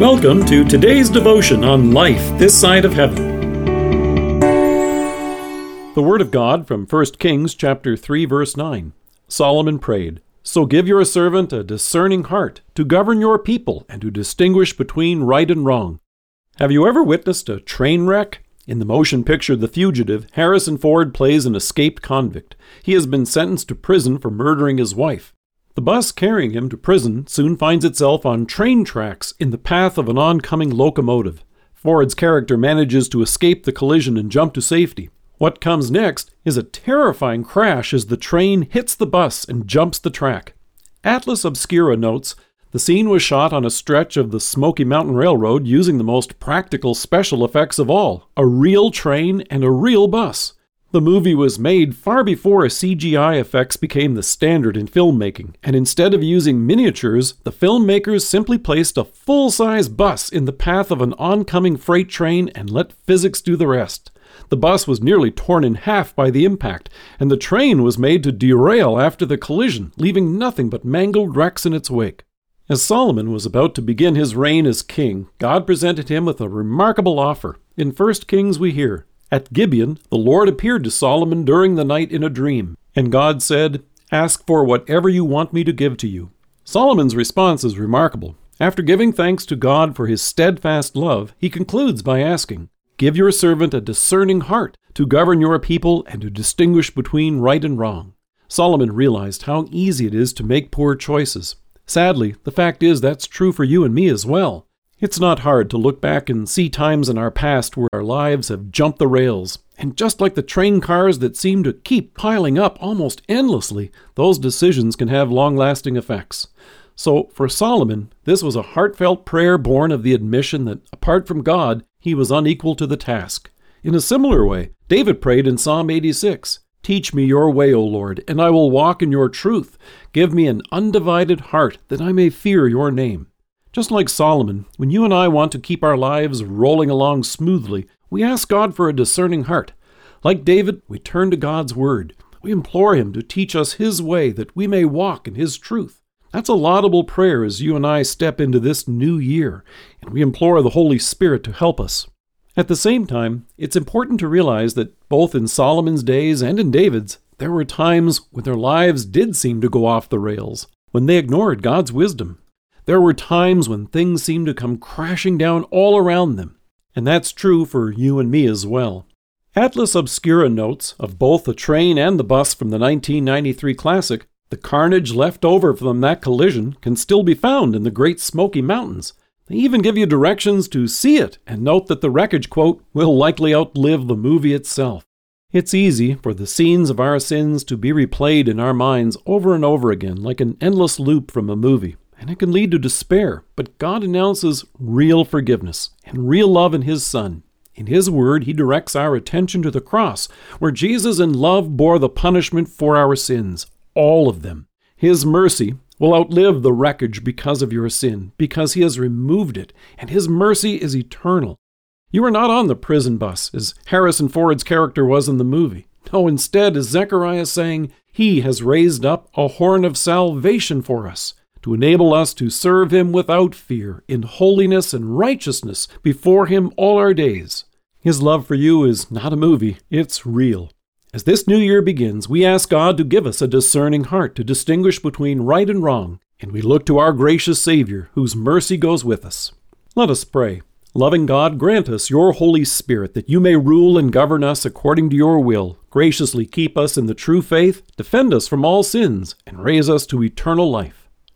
Welcome to today's devotion on life this side of heaven. The word of God from 1 Kings chapter 3 verse 9. Solomon prayed, "So give your servant a discerning heart to govern your people and to distinguish between right and wrong." Have you ever witnessed a train wreck? In the motion picture The Fugitive, Harrison Ford plays an escaped convict. He has been sentenced to prison for murdering his wife. The bus carrying him to prison soon finds itself on train tracks in the path of an oncoming locomotive. Ford's character manages to escape the collision and jump to safety. What comes next is a terrifying crash as the train hits the bus and jumps the track. Atlas Obscura notes the scene was shot on a stretch of the Smoky Mountain Railroad using the most practical special effects of all a real train and a real bus. The movie was made far before CGI effects became the standard in filmmaking, and instead of using miniatures, the filmmakers simply placed a full size bus in the path of an oncoming freight train and let physics do the rest. The bus was nearly torn in half by the impact, and the train was made to derail after the collision, leaving nothing but mangled wrecks in its wake. As Solomon was about to begin his reign as king, God presented him with a remarkable offer. In 1 Kings we hear, at Gibeon, the Lord appeared to Solomon during the night in a dream, and God said, Ask for whatever you want me to give to you. Solomon's response is remarkable. After giving thanks to God for his steadfast love, he concludes by asking, Give your servant a discerning heart to govern your people and to distinguish between right and wrong. Solomon realized how easy it is to make poor choices. Sadly, the fact is that's true for you and me as well. It's not hard to look back and see times in our past where our lives have jumped the rails. And just like the train cars that seem to keep piling up almost endlessly, those decisions can have long lasting effects. So, for Solomon, this was a heartfelt prayer born of the admission that, apart from God, he was unequal to the task. In a similar way, David prayed in Psalm 86 Teach me your way, O Lord, and I will walk in your truth. Give me an undivided heart, that I may fear your name. Just like Solomon, when you and I want to keep our lives rolling along smoothly, we ask God for a discerning heart. Like David, we turn to God's Word. We implore Him to teach us His way that we may walk in His truth. That's a laudable prayer as you and I step into this new year, and we implore the Holy Spirit to help us. At the same time, it's important to realize that both in Solomon's days and in David's, there were times when their lives did seem to go off the rails, when they ignored God's wisdom. There were times when things seemed to come crashing down all around them, and that's true for you and me as well. Atlas Obscura notes of both the train and the bus from the 1993 classic, the carnage left over from that collision can still be found in the Great Smoky Mountains. They even give you directions to see it and note that the wreckage, quote, will likely outlive the movie itself. It's easy for the scenes of our sins to be replayed in our minds over and over again like an endless loop from a movie and it can lead to despair. But God announces real forgiveness and real love in His Son. In His Word, He directs our attention to the cross, where Jesus in love bore the punishment for our sins, all of them. His mercy will outlive the wreckage because of your sin, because He has removed it, and His mercy is eternal. You are not on the prison bus, as Harrison Ford's character was in the movie. No, instead, as Zechariah saying, He has raised up a horn of salvation for us to enable us to serve Him without fear, in holiness and righteousness before Him all our days. His love for you is not a movie, it's real. As this new year begins, we ask God to give us a discerning heart to distinguish between right and wrong, and we look to our gracious Savior, whose mercy goes with us. Let us pray. Loving God, grant us your Holy Spirit that you may rule and govern us according to your will, graciously keep us in the true faith, defend us from all sins, and raise us to eternal life.